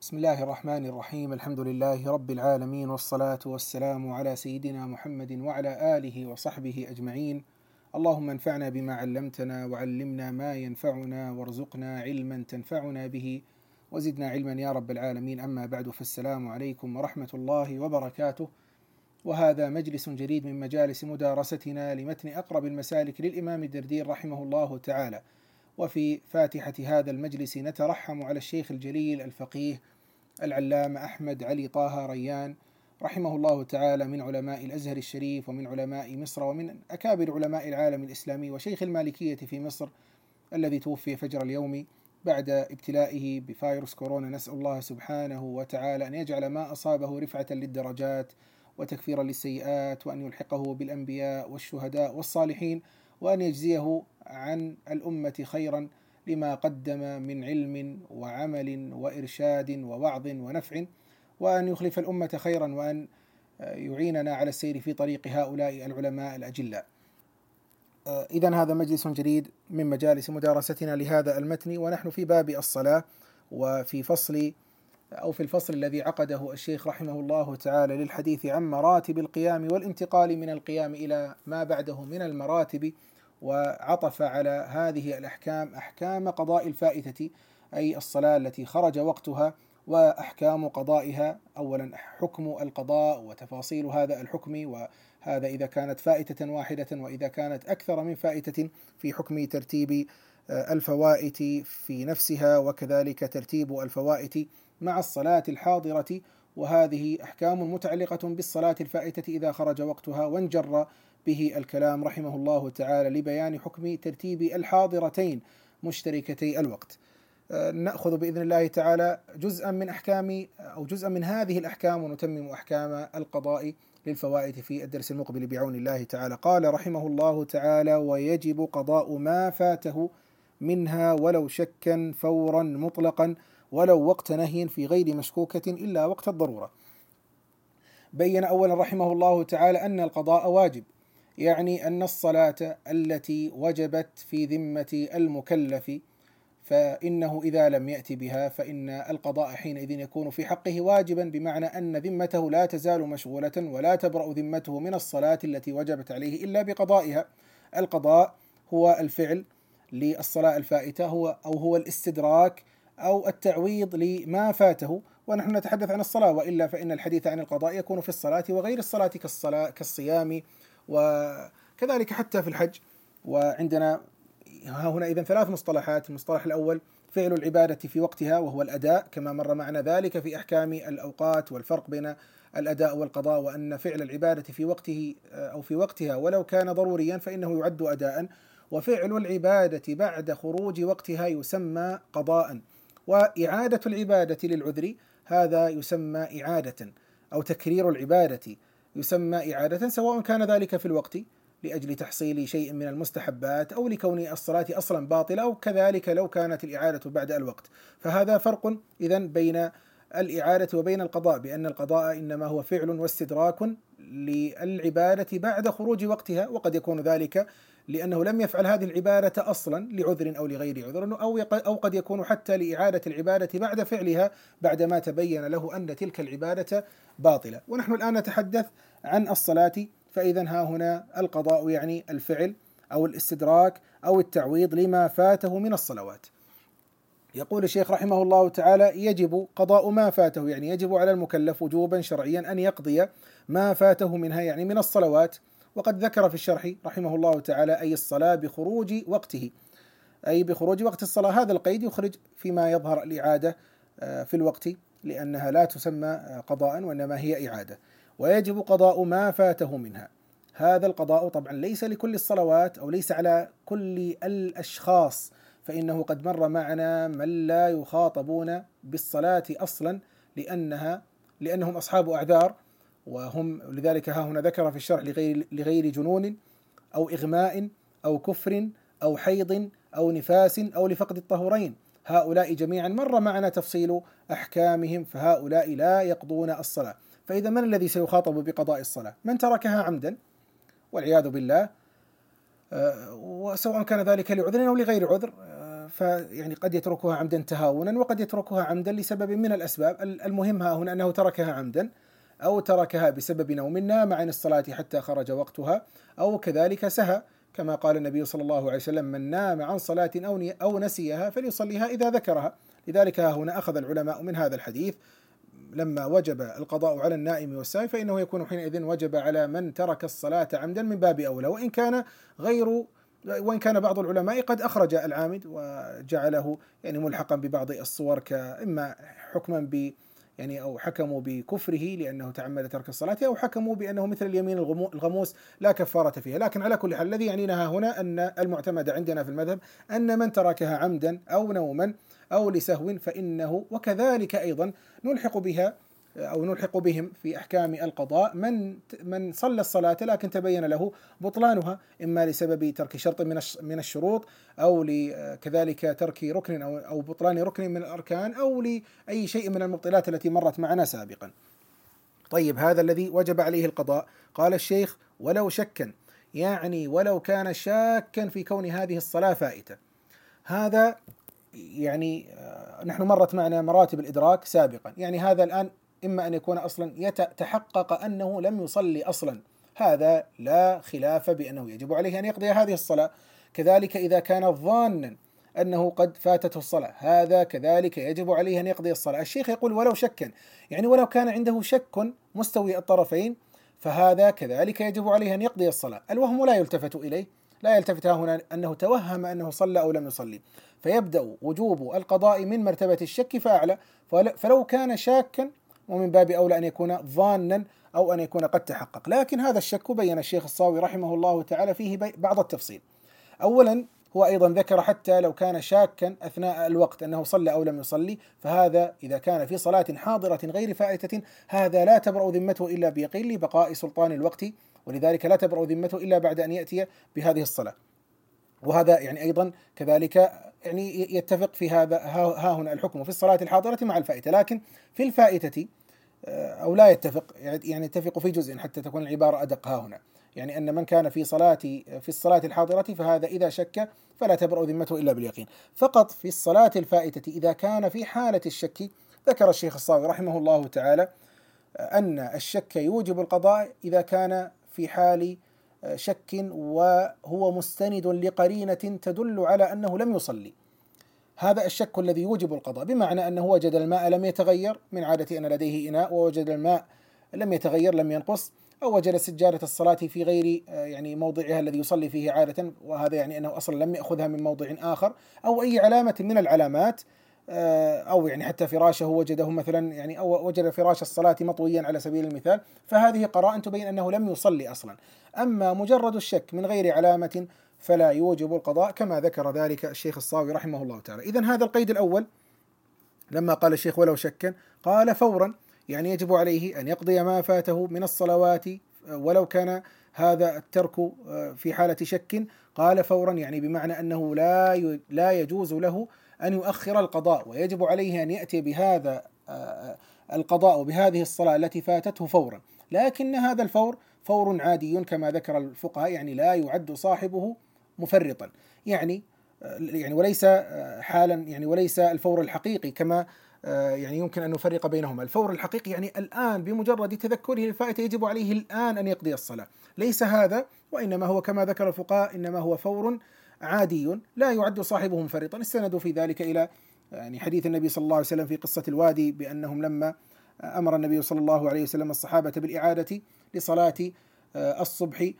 بسم الله الرحمن الرحيم الحمد لله رب العالمين والصلاة والسلام على سيدنا محمد وعلى آله وصحبه أجمعين اللهم انفعنا بما علمتنا وعلمنا ما ينفعنا وارزقنا علما تنفعنا به وزدنا علما يا رب العالمين أما بعد فالسلام عليكم ورحمة الله وبركاته وهذا مجلس جديد من مجالس مدارستنا لمتن أقرب المسالك للإمام الدردير رحمه الله تعالى وفي فاتحة هذا المجلس نترحم على الشيخ الجليل الفقيه العلامة أحمد علي طه ريان رحمه الله تعالى من علماء الأزهر الشريف ومن علماء مصر ومن أكابر علماء العالم الإسلامي وشيخ المالكية في مصر الذي توفي فجر اليوم بعد ابتلائه بفيروس كورونا. نسأل الله سبحانه وتعالى أن يجعل ما أصابه رفعة للدرجات وتكفيرا للسيئات وأن يلحقه بالأنبياء والشهداء والصالحين وأن يجزيه عن الأمة خيرا لما قدم من علم وعمل وإرشاد ووعظ ونفع وأن يخلف الأمة خيرا وأن يعيننا على السير في طريق هؤلاء العلماء الأجلاء. إذا هذا مجلس جديد من مجالس مدارستنا لهذا المتن ونحن في باب الصلاة وفي فصل أو في الفصل الذي عقده الشيخ رحمه الله تعالى للحديث عن مراتب القيام والانتقال من القيام إلى ما بعده من المراتب وعطف على هذه الأحكام أحكام قضاء الفائتة أي الصلاة التي خرج وقتها وأحكام قضائها. أولا حكم القضاء وتفاصيل هذا الحكم وهذا إذا كانت فائتة واحدة وإذا كانت أكثر من فائتة في حكم ترتيب الفوائت في نفسها وكذلك ترتيب الفوائت مع الصلاة الحاضرة. وهذه أحكام متعلقة بالصلاة الفائتة إذا خرج وقتها وانجر به الكلام رحمه الله تعالى لبيان حكم ترتيب الحاضرتين مشتركتي الوقت. نأخذ بإذن الله تعالى جزءا من أحكام أو جزءا من هذه الأحكام ونتمم أحكام القضاء للفوائد في الدرس المقبل بعون الله تعالى. قال رحمه الله تعالى: ويجب قضاء ما فاته منها ولو شكا فورا مطلقا ولو وقت نهي في غير مشكوكة إلا وقت الضرورة. بين أولا رحمه الله تعالى أن القضاء واجب يعني أن الصلاة التي وجبت في ذمة المكلف فإنه إذا لم يأتي بها فإن القضاء حينئذ يكون في حقه واجبا بمعنى أن ذمته لا تزال مشغولة ولا تبرأ ذمته من الصلاة التي وجبت عليه إلا بقضائها. القضاء هو الفعل للصلاة الفائتة هو أو هو الاستدراك أو التعويض لما فاته ونحن نتحدث عن الصلاة وإلا فإن الحديث عن القضاء يكون في الصلاة وغير الصلاة كالصلاة كالصيام وكذلك حتى في الحج وعندنا ها هنا إذا ثلاث مصطلحات المصطلح الأول فعل العبادة في وقتها وهو الأداء كما مر معنا ذلك في أحكام الأوقات والفرق بين الأداء والقضاء وأن فعل العبادة في وقته أو في وقتها ولو كان ضروريا فإنه يعد أداء وفعل العبادة بعد خروج وقتها يسمى قضاء وإعادة العبادة للعذر هذا يسمى إعادة أو تكرير العبادة. يسمى إعادة سواء كان ذلك في الوقت لأجل تحصيل شيء من المستحبات أو لكون الصلاة أصلا باطلة أو كذلك لو كانت الإعادة بعد الوقت. فهذا فرق إذا بين الإعادة وبين القضاء بأن القضاء إنما هو فعل واستدراك للعبادة بعد خروج وقتها وقد يكون ذلك لأنه لم يفعل هذه العبادة أصلا لعذر أو لغير عذر أو أو قد يكون حتى لإعادة العبادة بعد فعلها بعدما تبين له أن تلك العبادة باطلة. ونحن الآن نتحدث عن الصلاة فإذا ها هنا القضاء يعني الفعل أو الاستدراك أو التعويض لما فاته من الصلوات. يقول الشيخ رحمه الله تعالى يجب قضاء ما فاته يعني يجب على المكلف وجوبا شرعيا أن يقضي ما فاته منها يعني من الصلوات. وقد ذكر في الشرح رحمه الله تعالى أي الصلاة بخروج وقته. أي بخروج وقت الصلاة. هذا القيد يخرج فيما يظهر الإعادة في الوقت لأنها لا تسمى قضاء وإنما هي إعادة. ويجب قضاء ما فاته منها. هذا القضاء طبعا ليس لكل الصلوات أو ليس على كل الأشخاص فإنه قد مر معنا من لا يخاطبون بالصلاة أصلا لأنها لأنهم أصحاب أعذار وهم لذلك ها هنا ذكر في الشرح لغير لغير جنون أو إغماء أو كفر أو حيض أو نفاس أو لفقد الطهورين. هؤلاء جميعا مر معنا تفصيل أحكامهم فهؤلاء لا يقضون الصلاة. فإذا من الذي سيخاطب بقضاء الصلاة؟ من تركها عمدا والعياذ بالله. وسواء كان ذلك لعذر أو لغير عذر فيعني قد يتركها عمدا تهاونا وقد يتركها عمدا لسبب من الأسباب، المهم ها هنا أنه تركها عمدا. أو تركها بسبب نوم نام عن الصلاة حتى خرج وقتها أو كذلك سهى. كما قال النبي صلى الله عليه وسلم من نام عن صلاة أو أو نسيها فليصليها إذا ذكرها، لذلك ها هنا أخذ العلماء من هذا الحديث. لما وجب القضاء على النائم والساهي فإنه يكون حينئذ وجب على من ترك الصلاة عمدا من باب أولى. وإن كان غير وإن كان بعض العلماء قد أخرج العامد وجعله يعني ملحقا ببعض الصور كإما حكما ب يعني أو حكموا بكفره لأنه تعمد ترك الصلاة أو حكموا بأنه مثل اليمين الغموس لا كفارة فيها. لكن على كل حال الذي يعنينا هنا أن المعتمد عندنا في المذهب أن من تركها عمدا أو نوما أو لسهو فإنه وكذلك أيضا نلحق بها أو نلحق بهم في أحكام القضاء من من صلى الصلاة لكن تبين له بطلانها إما لسبب ترك شرط من من الشروط أو كذلك ترك ركن أو أو بطلان ركن من الأركان أو لأي شيء من المبطلات التي مرت معنا سابقا. طيب هذا الذي وجب عليه القضاء قال الشيخ ولو شكا يعني ولو كان شاكا في كون هذه الصلاة فائتة. هذا يعني آه، نحن مرت معنا مراتب الإدراك سابقا يعني هذا الآن إما أن يكون أصلا يتحقق أنه لم يصلي أصلا. هذا لا خلاف بأنه يجب عليه أن يقضي هذه الصلاة. كذلك إذا كان ظانا أنه قد فاتته الصلاة هذا كذلك يجب عليه أن يقضي الصلاة. الشيخ يقول ولو شكا يعني ولو كان عنده شك مستوي الطرفين فهذا كذلك يجب عليه أن يقضي الصلاة. الوهم لا يلتفت إليه لا يلتفت هنا أنه توهم أنه صلى أو لم يصلي. فيبدأ وجوب القضاء من مرتبة الشك فأعلى. فلو كان شاكا ومن باب أولى أن يكون ظانا أو أن يكون قد تحقق. لكن هذا الشك بين الشيخ الصاوي رحمه الله تعالى فيه بعض التفصيل. أولا هو أيضا ذكر حتى لو كان شاكا أثناء الوقت أنه صلى أو لم يصلي فهذا إذا كان في صلاة حاضرة غير فائتة هذا لا تبرأ ذمته إلا بيقين لبقاء سلطان الوقت ولذلك لا تبرأ ذمته إلا بعد أن يأتي بهذه الصلاة. وهذا يعني أيضا كذلك يعني يتفق في هذا ها هنا الحكم في الصلاة الحاضرة مع الفائتة لكن في الفائتة آه، أو لا يتفق يعني يتفق في جزء حتى تكون العبارة أدق ها هنا. يعني أن من كان في صلاة في الصلاة الحاضرة فهذا إذا شك فلا تبرأ ذمته إلا باليقين. فقط في الصلاة الفائتة إذا كان في حالة الشك ذكر الشيخ الصاوي رحمه الله تعالى أن الشك يوجب القضاء إذا كان في حال شك وهو مستند لقرينة تدل على أنه لم يصلي. هذا الشك الذي يوجب القضاء بمعنى أنه وجد الماء لم يتغير من عادة أن لديه إناء ووجد الماء لم يتغير لم ينقص أو وجد سجارة الصلاة في غير آه، يعني موضعها الذي يصلي فيه عادة وهذا يعني أنه أصلا لم يأخذها من موضع آخر أو أي علامة من العلامات أو يعني حتى فراشه وجده مثلا يعني أو وجد فراش الصلاة مطويا على سبيل المثال. فهذه قرائن تبين أنه لم يصلي أصلا. أما مجرد الشك من غير علامة فلا يوجب القضاء كما ذكر ذلك الشيخ الصاوي رحمه الله تعالى. إذا هذا القيد الأول لما قال الشيخ ولو شكا قال فورا يعني يجب عليه أن يقضي ما فاته من الصلوات ولو كان هذا الترك في حالة شك قال فورا يعني بمعنى أنه لا لا يجوز له أن يؤخر القضاء ويجب عليه أن يأتي بهذا القضاء وبهذه الصلاة التي فاتته فورا. لكن هذا الفور فور عادي كما ذكر الفقهاء يعني لا يعد صاحبه مفرطا. يعني يعني وليس حالا يعني وليس الفور الحقيقي كما يعني يمكن أن نفرق بينهما، الفور الحقيقي يعني الآن بمجرد تذكره الفائتة يجب عليه الآن أن يقضي الصلاة، ليس هذا وإنما هو كما ذكر الفقهاء إنما هو فور عادي لا يعد صاحبه مفرطا، استندوا في ذلك إلى يعني حديث النبي صلى الله عليه وسلم في قصة الوادي بأنهم لما أمر النبي صلى الله عليه وسلم الصحابة بالإعادة لصلاة الصبح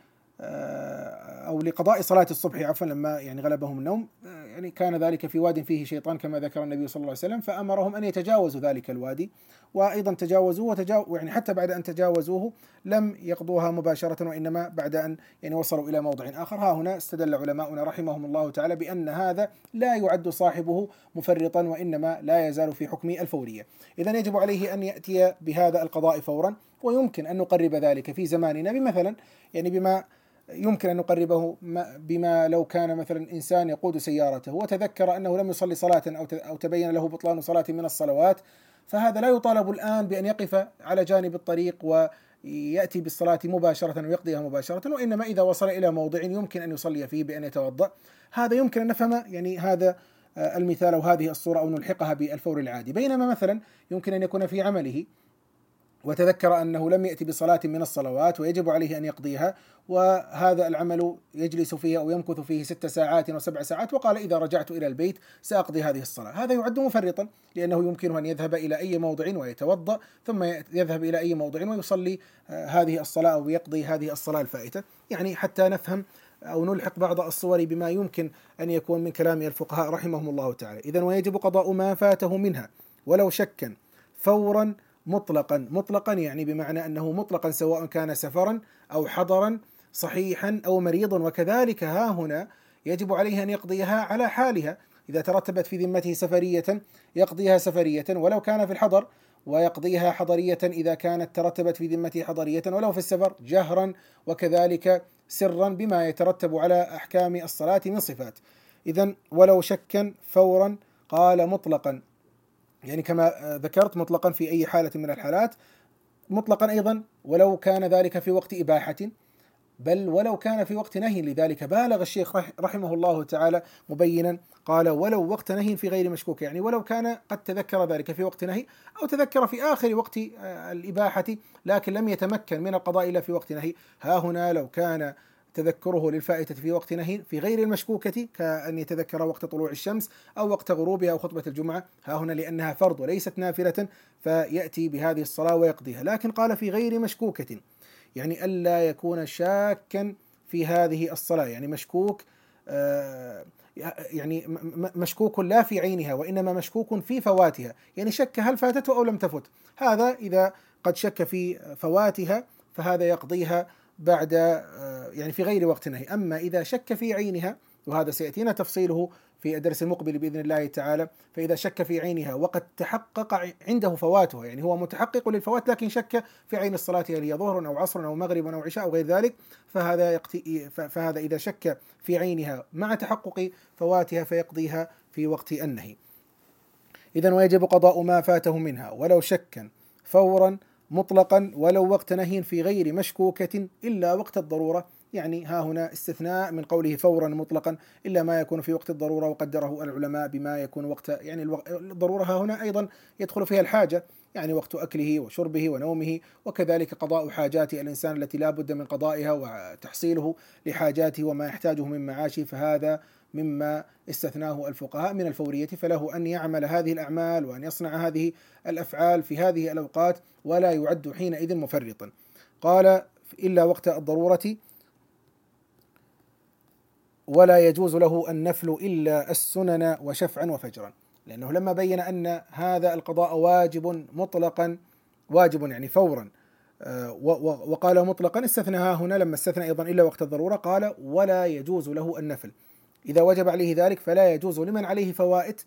أو لقضاء صلاة الصبح عفوا لما يعني غلبهم النوم. يعني كان ذلك في واد فيه شيطان كما ذكر النبي صلى الله عليه وسلم فأمرهم أن يتجاوزوا ذلك الوادي. وأيضا تجاوزوه وتجاو يعني حتى بعد أن تجاوزوه لم يقضوها مباشرة وإنما بعد أن يعني وصلوا إلى موضع آخر. ها هنا استدل علماؤنا رحمهم الله تعالى بأن هذا لا يعد صاحبه مفرطا وإنما لا يزال في حكم الفورية. اذا يجب عليه أن يأتي بهذا القضاء فورا ويمكن أن نقرب ذلك في زماننا بمثلا يعني بما يمكن أن نقربه بما لو كان مثلا إنسان يقود سيارته وتذكر أنه لم يصلي صلاة أو تبين له بطلان صلاة من الصلوات فهذا لا يطالب الآن بأن يقف على جانب الطريق ويأتي بالصلاة مباشرة ويقضيها مباشرة وإنما إذا وصل إلى موضع يمكن أن يصلي فيه بأن يتوضأ. هذا يمكن أن نفهم يعني هذا المثال أو هذه الصورة أو نلحقها بالفور العادي. بينما مثلا يمكن أن يكون في عمله وتذكر أنه لم يأتي بصلاة من الصلوات ويجب عليه أن يقضيها وهذا العمل يجلس فيه أو يمكث فيه ست ساعات وسبع ساعات وقال إذا رجعت إلى البيت سأقضي هذه الصلاة، هذا يعد مفرطا لأنه يمكنه أن يذهب إلى أي موضع ويتوضأ ثم يذهب إلى أي موضع ويصلي آه، هذه الصلاة أو يقضي هذه الصلاة الفائتة، يعني حتى نفهم أو نلحق بعض الصور بما يمكن أن يكون من كلام الفقهاء رحمهم الله تعالى، اذا ويجب قضاء ما فاته منها ولو شكا فورا مطلقا مطلقا يعني بمعنى أنه مطلقا سواء كان سفرا أو حضرا صحيحا أو مريضا. وكذلك ها هنا يجب عليه أن يقضيها على حالها. إذا ترتبت في ذمته سفرية يقضيها سفرية ولو كان في الحضر ويقضيها حضرية إذا كانت ترتبت في ذمته حضرية ولو في السفر جهرا وكذلك سرا بما يترتب على أحكام الصلاة من صفات. اذا ولو شكا فورا قال مطلقا. يعني كما ذكرت مطلقا في أي حالة من الحالات مطلقا أيضا ولو كان ذلك في وقت إباحة بل ولو كان في وقت نهي لذلك. بالغ الشيخ رحمه الله تعالى مبينا قال ولو وقت نهي في غير مشكوك. يعني ولو كان قد تذكر ذلك في وقت نهي أو تذكر في آخر وقت آه، الإباحة لكن لم يتمكن من القضاء إلا في وقت نهي. ها هنا لو كان تذكره للفائتة في وقت نهي في غير المشكوكة كأن يتذكر وقت طلوع الشمس أو وقت غروبها أو خطبة الجمعة. ها هنا لأنها فرض وليست نافلة فيأتي بهذه الصلاة ويقضيها. لكن قال في غير مشكوكة يعني ألا يكون شاكا في هذه الصلاة. يعني مشكوك آه، يعني مشكوك لا في عينها وإنما مشكوك في فواتها. يعني شك هل فاتته أو لم تفت. هذا إذا قد شك في فواتها فهذا يقضيها بعد آه، يعني في غير وقت نهي أما إذا شك في عينها وهذا سيأتينا تفصيله في الدرس المقبل بإذن الله تعالى فإذا شك في عينها وقد تحقق عنده فواتها يعني هو متحقق للفوات لكن شك في عين الصلاة هل هي ظهر أو عصر أو مغرب أو عشاء أو غير ذلك فهذا يقتي فهذا إذا شك في عينها مع تحقق فواتها فيقضيها في وقت النهي. إذا ويجب قضاء ما فاته منها ولو شكا فورا مطلقا ولو وقت نهي في غير مشكوكة إلا وقت الضرورة. يعني ها هنا استثناء من قوله فورا مطلقا إلا ما يكون في وقت الضرورة وقدره العلماء بما يكون وقت يعني الضرورة ها هنا أيضا يدخل فيها الحاجة يعني وقت أكله وشربه ونومه وكذلك قضاء حاجات الإنسان التي لا بد من قضائها وتحصيله لحاجاته وما يحتاجه من معاشه فهذا مما استثناه الفقهاء من الفورية فله أن يعمل هذه الأعمال وأن يصنع هذه الأفعال في هذه الأوقات ولا يعد حينئذ مفرطا. قال إلا وقت الضرورة ولا يجوز له النفل إلا السنن وشفعا وفجرا. لأنه لما بين أن هذا القضاء واجب مطلقا واجب يعني فورا آه، وقال مطلقا استثناها هنا لما استثنى أيضا إلا وقت الضرورة قال ولا يجوز له النفل. إذا وجب عليه ذلك فلا يجوز لمن عليه فوائت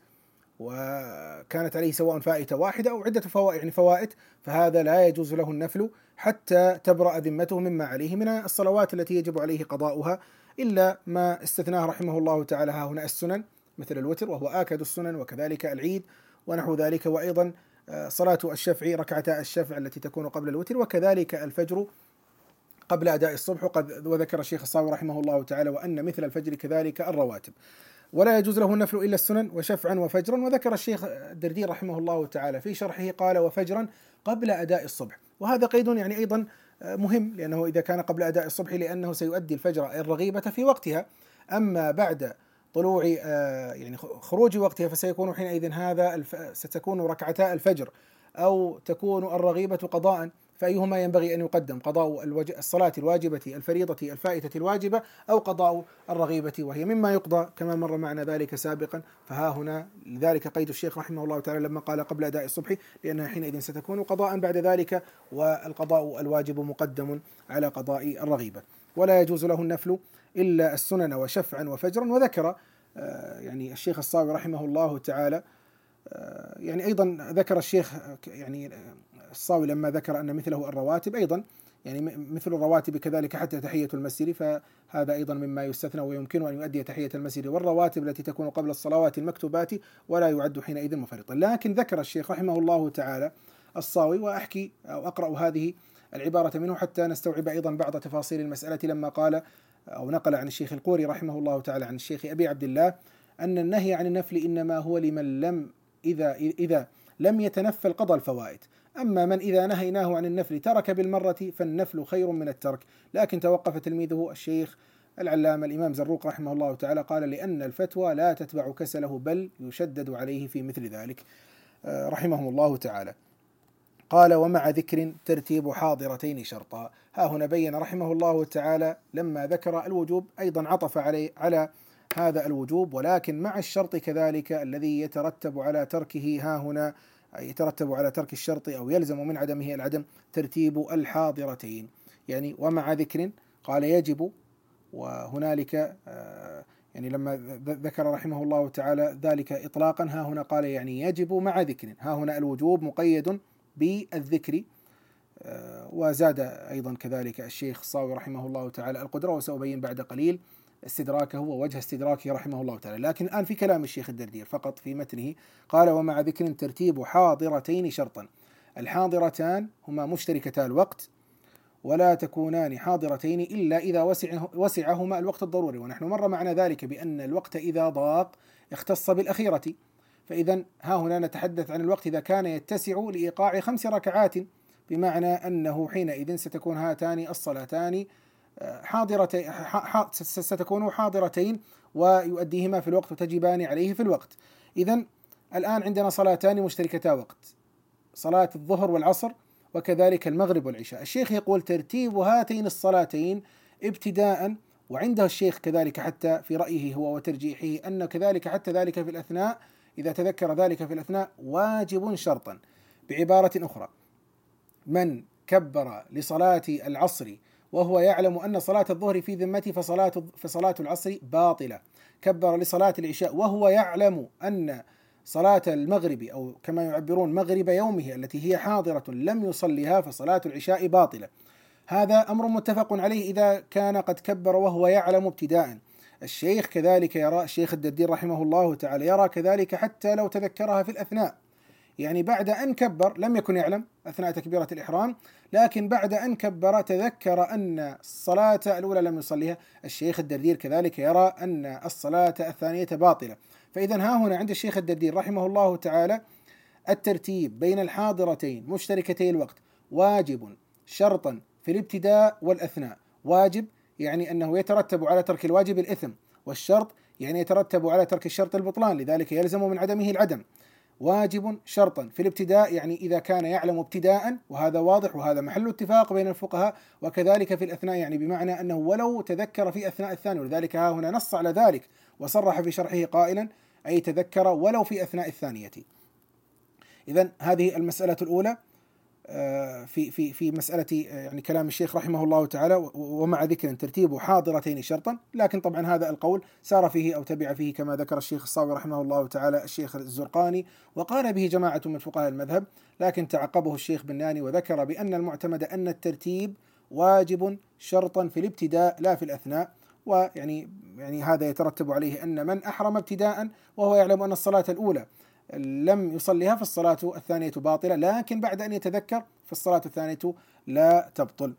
وكانت عليه سواء فائتة واحدة أو عدة فوائت يعني فوائت فهذا لا يجوز له النفل حتى تبرأ ذمته مما عليه من الصلوات التي يجب عليه قضاؤها إلا ما استثناه رحمه الله تعالى ها هنا السنن مثل الوتر وهو آكد السنن وكذلك العيد ونحو ذلك وأيضا آه، صلاة الشفع ركعتا الشفع التي تكون قبل الوتر وكذلك الفجر قبل أداء الصبح وقد وذكر الشيخ الصاوي رحمه الله تعالى وأن مثل الفجر كذلك الرواتب. ولا يجوز له النفل إلا السنن وشفعا وفجرا. وذكر الشيخ الدردير رحمه الله تعالى في شرحه قال وفجرا قبل أداء الصبح. وهذا قيد يعني أيضا مهم لأنه إذا كان قبل أداء الصبح لأنه سيؤدي الفجر الرغيبة في وقتها. أما بعد طلوع آه، يعني خروج وقتها فسيكون حينئذ هذا ستكون ركعتا الفجر أو تكون الرغيبة قضاء. فأيهما ينبغي أن يقدم؟ قضاء الصلاة الواجبة الفريضة الفائتة الواجبة أو قضاء الرغيبة وهي مما يقضى كما مر معنا ذلك سابقا. فها هنا لذلك قيد الشيخ رحمه الله تعالى لما قال قبل أداء الصبح لأنها حينئذ ستكون قضاء بعد ذلك والقضاء الواجب مقدم على قضاء الرغيبة. ولا يجوز له النفل إلا السنن وشفعا وفجرا. وذكر آه، يعني الشيخ الصاوي رحمه الله تعالى آه، يعني أيضا ذكر الشيخ يعني الصاوي لما ذكر أن مثله الرواتب أيضا يعني مثل الرواتب كذلك حتى تحية المسجد فهذا أيضا مما يستثنى ويمكن أن يؤدي تحية المسجد. والرواتب التي تكون قبل الصلوات المكتوبات ولا يعد حينئذ مفرطا لكن ذكر الشيخ رحمه الله تعالى الصاوي وأحكي أو أقرأ هذه العبارة منه حتى نستوعب أيضا بعض تفاصيل المسألة لما قال أو نقل عن الشيخ القوري رحمه الله تعالى عن الشيخ أبي عبد الله أن النهي عن النفل إنما هو لمن لم إذا إذا لم يتنفل قضى الفوائد. أما من إذا نهيناه عن النفل ترك بالمرة فالنفل خير من الترك. لكن توقف تلميذه الشيخ العلامة الإمام زروق رحمه الله تعالى قال لأن الفتوى لا تتبع كسله بل يشدد عليه في مثل ذلك. آه، رحمهم الله تعالى. قال ومع ذكر ترتيب حاضرتين شرطا. ها هنا بين رحمه الله تعالى لما ذكر الوجوب أيضا عطف عليه على هذا الوجوب ولكن مع الشرط كذلك الذي يترتب على تركه ها هنا يترتب على ترك الشرط أو يلزم من عدمه العدم ترتيب الحاضرتين. يعني ومع ذكر قال يجب وهنالك آه، يعني لما ذكر رحمه الله تعالى ذلك إطلاقا ها هنا قال يعني يجب مع ذكر. ها هنا الوجوب مقيد بالذكر آه، وزاد أيضا كذلك الشيخ الصاوي رحمه الله تعالى القدرة وسأبين بعد قليل. استدراكه ووجه استدراكه رحمه الله تعالى. لكن الآن في كلام الشيخ الدردير فقط في متنه قال ومع ذكر ترتيب حاضرتين شرطا. الحاضرتان هما مشتركتا الوقت ولا تكونان حاضرتين إلا إذا وسع وسعهما الوقت الضروري. ونحن مر معنا ذلك بأن الوقت إذا ضاق اختص بالأخيرة. فإذا ها هنا نتحدث عن الوقت إذا كان يتسع لإيقاع خمس ركعات بمعنى أنه حينئذ ستكون هاتان الصلاتان حاضرتين ستكون حاضرتين ويؤديهما في الوقت وتجبان عليه في الوقت. إذا الآن عندنا صلاتان مشتركتا وقت. صلاة الظهر والعصر وكذلك المغرب والعشاء. الشيخ يقول ترتيب هاتين الصلاتين ابتداء وعنده الشيخ كذلك حتى في رأيه هو وترجيحه أن كذلك حتى ذلك في الأثناء إذا تذكر ذلك في الأثناء واجب شرطا. بعبارة أخرى من كبر لصلاة العصر وهو يعلم أن صلاة الظهر في ذمته فصلاة فصلاة العصر باطلة. كبر لصلاة العشاء وهو يعلم أن صلاة المغرب أو كما يعبرون مغرب يومه التي هي حاضرة لم يصليها فصلاة العشاء باطلة. هذا أمر متفق عليه إذا كان قد كبر وهو يعلم ابتداء. الشيخ كذلك يرى الشيخ الدردير رحمه الله تعالى يرى كذلك حتى لو تذكرها في الأثناء. يعني بعد أن كبر لم يكن يعلم أثناء تكبيرة الإحرام لكن بعد أن كبر تذكر أن الصلاة الأولى لم يصليها. الشيخ الدردير كذلك يرى أن الصلاة الثانية باطلة. فإذا ها هنا عند الشيخ الدردير رحمه الله تعالى الترتيب بين الحاضرتين مشتركتي الوقت واجب شرطا في الابتداء والأثناء. واجب يعني أنه يترتب على ترك الواجب الإثم والشرط يعني يترتب على ترك الشرط البطلان لذلك يلزم من عدمه العدم. واجب شرطا. في الابتداء يعني إذا كان يعلم ابتداء وهذا واضح وهذا محل اتفاق بين الفقهاء وكذلك في الأثناء يعني بمعنى أنه ولو تذكر في أثناء الثاني ولذلك ها هنا نص على ذلك وصرح في شرحه قائلا أي تذكر ولو في أثناء الثانية. إذا هذه المسألة الأولى. في في في مسألة آه، يعني كلام الشيخ رحمه الله تعالى ومع ذكر ترتيب حاضرتين شرطا لكن طبعا هذا القول سار فيه أو تبع فيه كما ذكر الشيخ الصاوي رحمه الله تعالى الشيخ الزرقاني وقال به جماعة من فقهاء المذهب لكن تعقبه الشيخ بناني وذكر بأن المعتمد أن الترتيب واجب شرطا في الابتداء لا في الأثناء ويعني يعني هذا يترتب عليه أن من أحرم ابتداء وهو يعلم أن الصلاة الأولى. لم يصليها فالصلاة الثانية باطلة لكن بعد أن يتذكر فالصلاة الثانية لا تبطل.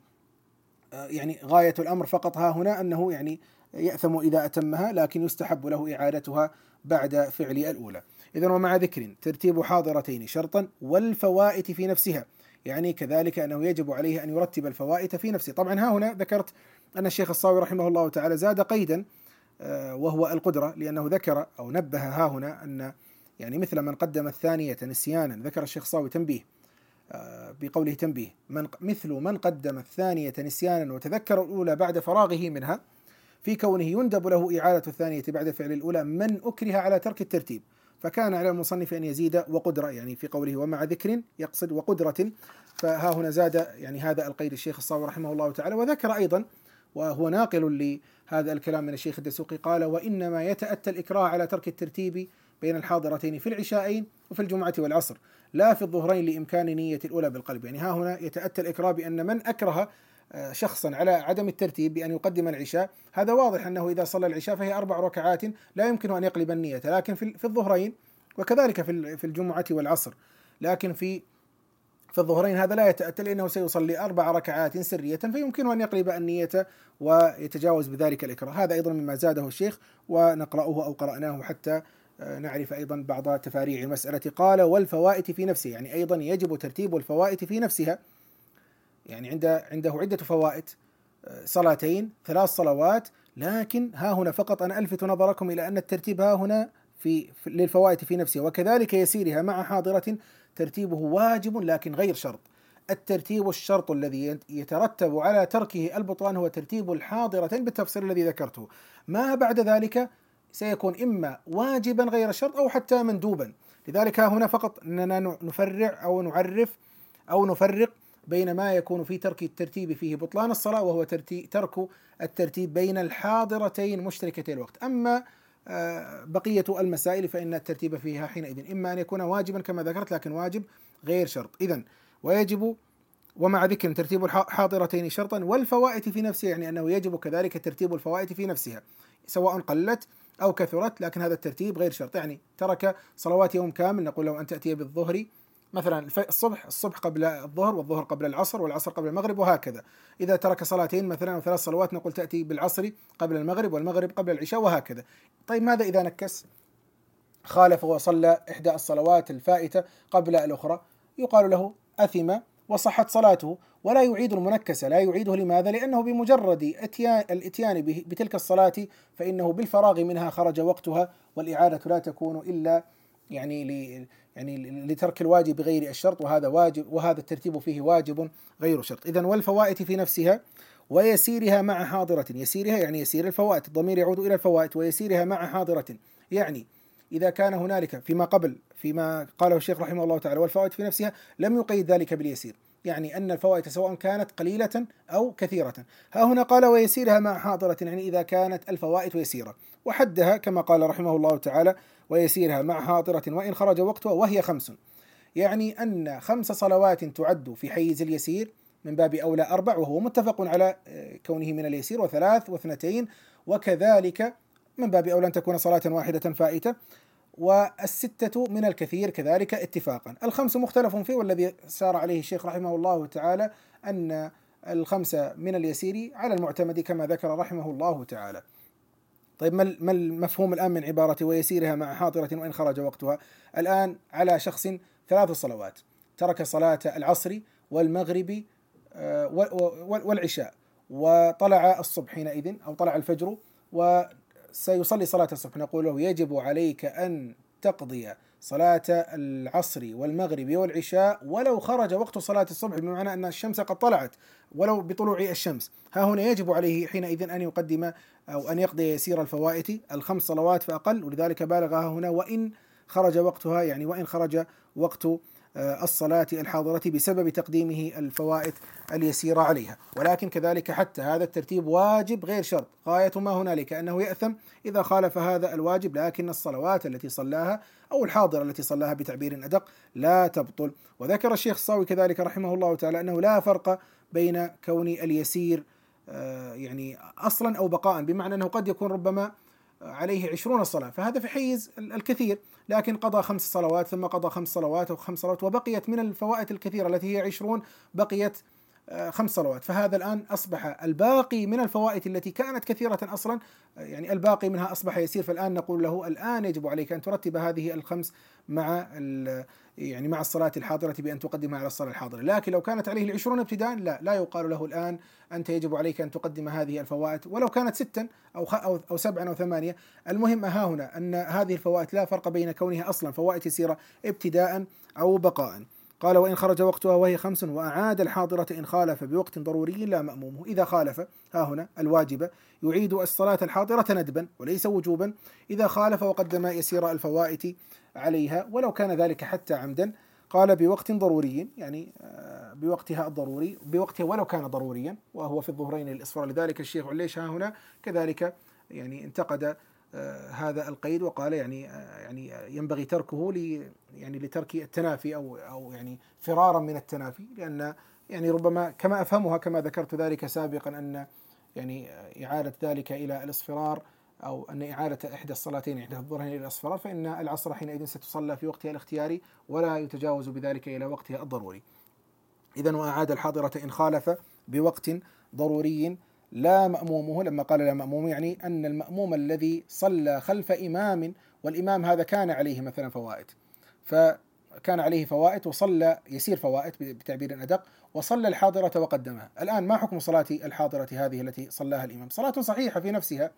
آه، يعني غاية الأمر فقط ها هنا أنه يعني يأثم إذا أتمها لكن يستحب له إعادتها بعد فعل الأولى. إذا ومع ذكر ترتيب حاضرتين شرطا والفوائت في نفسها. يعني كذلك أنه يجب عليه أن يرتب الفوائت في نفسه. طبعا ها هنا ذكرت أن الشيخ الصاوي رحمه الله تعالى زاد قيدا آه، وهو القدرة لأنه ذكر أو نبه ها هنا أن يعني مثل من قدم الثانية نسيانا ذكر الشيخ تنبيه آه، بقوله تنبيه من مثل من قدم الثانية نسيانا وتذكر الأولى بعد فراغه منها في كونه يندب له إعادة الثانية بعد فعل الأولى من أكره على ترك الترتيب فكان على المصنف أن يزيد وقدرة يعني في قوله ومع ذكر يقصد وقدرة فها هنا زاد يعني هذا القيد الشيخ الصاوي رحمه الله تعالى وذكر أيضا وهو ناقل لهذا الكلام من الشيخ الدسوقي قال وإنما يتأتى الإكراه على ترك الترتيب بين الحاضرتين في العشاءين وفي الجمعة والعصر لا في الظهرين لإمكان نية الأولى بالقلب. يعني ها هنا يتأتى الإكراه بأن من أكره آه، شخصا على عدم الترتيب بأن يقدم العشاء هذا واضح أنه إذا صلى العشاء فهي أربع ركعات لا يمكن أن يقلب النية لكن في الظهرين وكذلك في الجمعة والعصر. لكن في في الظهرين هذا لا يتأتى لأنه سيصلي أربع ركعات سرية فيمكنه أن يقلب النية ويتجاوز بذلك الإكراه. هذا أيضا مما زاده الشيخ ونقرأه أو قرأناه حتى نعرف أيضا بعض تفاريع المسألة. قال والفوائت في نفسه. يعني أيضا يجب ترتيب الفوائت في نفسها. يعني عند عنده عدة فوائت. آه، صلاتين ثلاث صلوات. لكن ها هنا فقط أنا ألفت نظركم إلى أن الترتيب ها هنا في للفوائت في نفسها وكذلك يسيرها مع حاضرة ترتيبه واجب لكن غير شرط. الترتيب الشرط الذي يترتب على تركه البطلان هو ترتيب الحاضرتين بالتفصيل الذي ذكرته. ما بعد ذلك؟ سيكون إما واجبا غير شرط أو حتى مندوبا. لذلك هنا فقط أننا نفرع أو نعرف أو نفرق بين ما يكون في ترك الترتيب فيه بطلان الصلاة وهو ترك الترتيب بين الحاضرتين مشتركتي الوقت. أما آه، بقية المسائل فإن الترتيب فيها حينئذ إما أن يكون واجبا كما ذكرت لكن واجب غير شرط. إذا ويجب ومع ذكر ترتيب الحاضرتين شرطا والفوائت في نفسها يعني أنه يجب كذلك ترتيب الفوائت في نفسها سواء قلت أو كثرت لكن هذا الترتيب غير شرط. يعني ترك صلوات يوم كامل نقول له أن تأتي بالظهر. مثلا الصبح الصبح قبل الظهر والظهر قبل العصر والعصر قبل المغرب وهكذا. إذا ترك صلاتين مثلا أو ثلاث صلوات نقول تأتي بالعصر قبل المغرب والمغرب قبل العشاء وهكذا. طيب ماذا إذا نكس؟ خالف وصلى إحدى الصلوات الفائتة قبل الأخرى. يقال له أثم وصحت صلاته ولا يعيد المنكسة لا يعيده لماذا؟ لأنه بمجرد اتيان الإتيان بتلك الصلاة فإنه بالفراغ منها خرج وقتها والإعادة لا تكون إلا يعني يعني لترك الواجب بغير الشرط وهذا واجب وهذا الترتيب فيه واجب غير شرط إذا والفوائت في نفسها ويسيرها مع حاضرة يسيرها يعني يسير الفوائت الضمير يعود إلى الفوائت ويسيرها مع حاضرة يعني إذا كان هنالك فيما قبل فيما قاله الشيخ رحمه الله تعالى والفوائت في نفسها لم يقيد ذلك باليسير. يعني أن الفوائت سواء كانت قليلة أو كثيرة. ها هنا قال ويسيرها مع حاضرة يعني إذا كانت الفوائت يسيرة. وحدها كما قال رحمه الله تعالى ويسيرها مع حاضرة وإن خرج وقتها وهي خمس. يعني أن خمس صلوات تعد في حيز اليسير من باب أولى أربع وهو متفق على آه، كونه من اليسير وثلاث واثنتين وكذلك من باب أولى أن تكون صلاة واحدة فائتة والستة من الكثير كذلك اتفاقا. الخمس مختلف فيه والذي سار عليه الشيخ رحمه الله تعالى أن الخمسة من اليسير على المعتمد كما ذكر رحمه الله تعالى. طيب ما المفهوم الآن من عبارة ويسيرها مع حاضرة وإن خرج وقتها؟ الآن على شخص ثلاث صلوات ترك صلاة العصر والمغرب آه، والعشاء وطلع الصبح حينئذ أو طلع الفجر وسيصلي صلاة الصبح. نقول له يجب عليك أن تقضي صلاة العصر والمغرب والعشاء ولو خرج وقت صلاة الصبح بمعنى أن الشمس قد طلعت ولو بطلوع الشمس. ها هنا يجب عليه حينئذ أن يقدم أو أن يقضي يسير الفوائت الخمس صلوات فأقل ولذلك بالغ هنا وإن خرج وقتها يعني وإن خرج وقت الصلاة الحاضرة بسبب تقديمه الفوائد اليسيرة عليها. ولكن كذلك حتى هذا الترتيب واجب غير شرط. غاية ما هنالك أنه يأثم إذا خالف هذا الواجب لكن الصلوات التي صلاها أو الحاضرة التي صلاها بتعبير أدق لا تبطل. وذكر الشيخ الصاوي كذلك رحمه الله تعالى أنه لا فرق بين كون اليسير آه، يعني أصلا أو بقاء بمعنى أنه قد يكون ربما عليه عشرون صلاة فهذا في حيز الكثير لكن قضى خمس صلوات ثم قضى خمس صلوات أو خمس صلوات وبقيت من الفوائد الكثيرة التي هي عشرون بقيت خمس صلوات. فهذا الآن أصبح الباقي من الفوائد التي كانت كثيرة أصلا. آه، يعني الباقي منها أصبح يسير. فالآن نقول له الآن يجب عليك أن ترتب هذه الخمس مع يعني مع الصلاة الحاضرة بأن تقدمها على الصلاة الحاضرة. لكن لو كانت عليه العشرون ابتداء لا لا يقال له الآن أنت يجب عليك أن تقدم هذه الفوائد. ولو كانت ستا أو أو أو سبعا أو ثمانية المهم ها هنا أن هذه الفوائد لا فرق بين كونها أصلا فوائد يسيرة ابتداء أو بقاء. قال وإن خرج وقتها وهي خمس وأعاد الحاضرة إن خالف بوقت ضروري لا مأمومه. إذا خالف ها هنا الواجبة يعيد الصلاة الحاضرة ندبا وليس وجوبا. إذا خالف وقدم يسير الفوائت عليها ولو كان ذلك حتى عمدا. قال بوقت ضروري يعني آه، بوقتها الضروري بوقتها ولو كان ضروريا وهو في الظهرين الإصفار لذلك الشيخ عليش ها هنا كذلك يعني انتقد هذا القيد وقال يعني آه، يعني ينبغي تركه ل يعني لترك التنافي أو أو يعني فرارا من التنافي لأن يعني ربما كما أفهمها كما ذكرت ذلك سابقا أن يعني إعادة ذلك إلى الإصفرار أو أن إعادة إحدى الصلاتين إحدى الظهرين إلى الإصفرار فإن العصر حينئذ ستصلى في وقتها الاختياري ولا يتجاوز بذلك إلى وقتها الضروري. إذا وأعاد الحاضرة إن خالف بوقت ضروري لا مأمومه لما قال لا مأموم يعني أن المأموم الذي صلى خلف إمام والإمام هذا كان عليه مثلا فوائد. فكان عليه فوائد وصلى يسير فوائد بتعبير أدق وصلى الحاضرة وقدمها. الآن ما حكم صلاة الحاضرة هذه التي صلاها الإمام؟ صلاة صحيحة في نفسها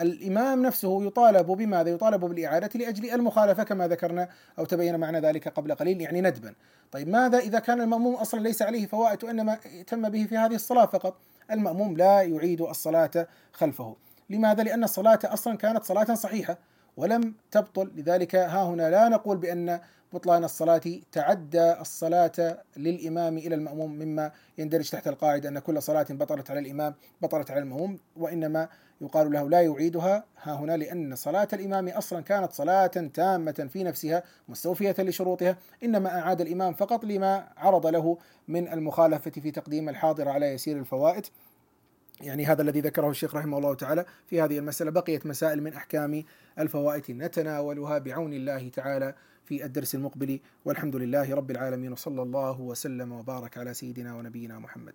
الإمام نفسه يطالب بماذا؟ يطالب بالإعادة لأجل المخالفة كما ذكرنا أو تبين معنى ذلك قبل قليل يعني ندبا طيب ماذا إذا كان المأموم أصلا ليس عليه فوائد وإنما تم به في هذه الصلاة فقط المأموم لا يعيد الصلاة خلفه لماذا؟ لأن الصلاة أصلا كانت صلاة صحيحة ولم تبطل لذلك ها هنا لا نقول بأن بطلان الصلاة تعدى الصلاة للإمام إلى المأموم مما يندرج تحت القاعدة أن كل صلاة بطلت على الإمام بطلت على المأموم وإنما يقال له لا يعيدها. ها هنا لأن صلاة الإمام أصلا كانت صلاة تامة في نفسها مستوفية لشروطها إنما أعاد الإمام فقط لما عرض له من المخالفة في تقديم الحاضر على يسير الفوائد. يعني هذا الذي ذكره الشيخ رحمه الله تعالى في هذه المسألة. بقيت مسائل من أحكام الفوائد نتناولها بعون الله تعالى. في الدرس المقبل والحمد لله رب العالمين وصلى الله وسلم وبارك على سيدنا ونبينا محمد.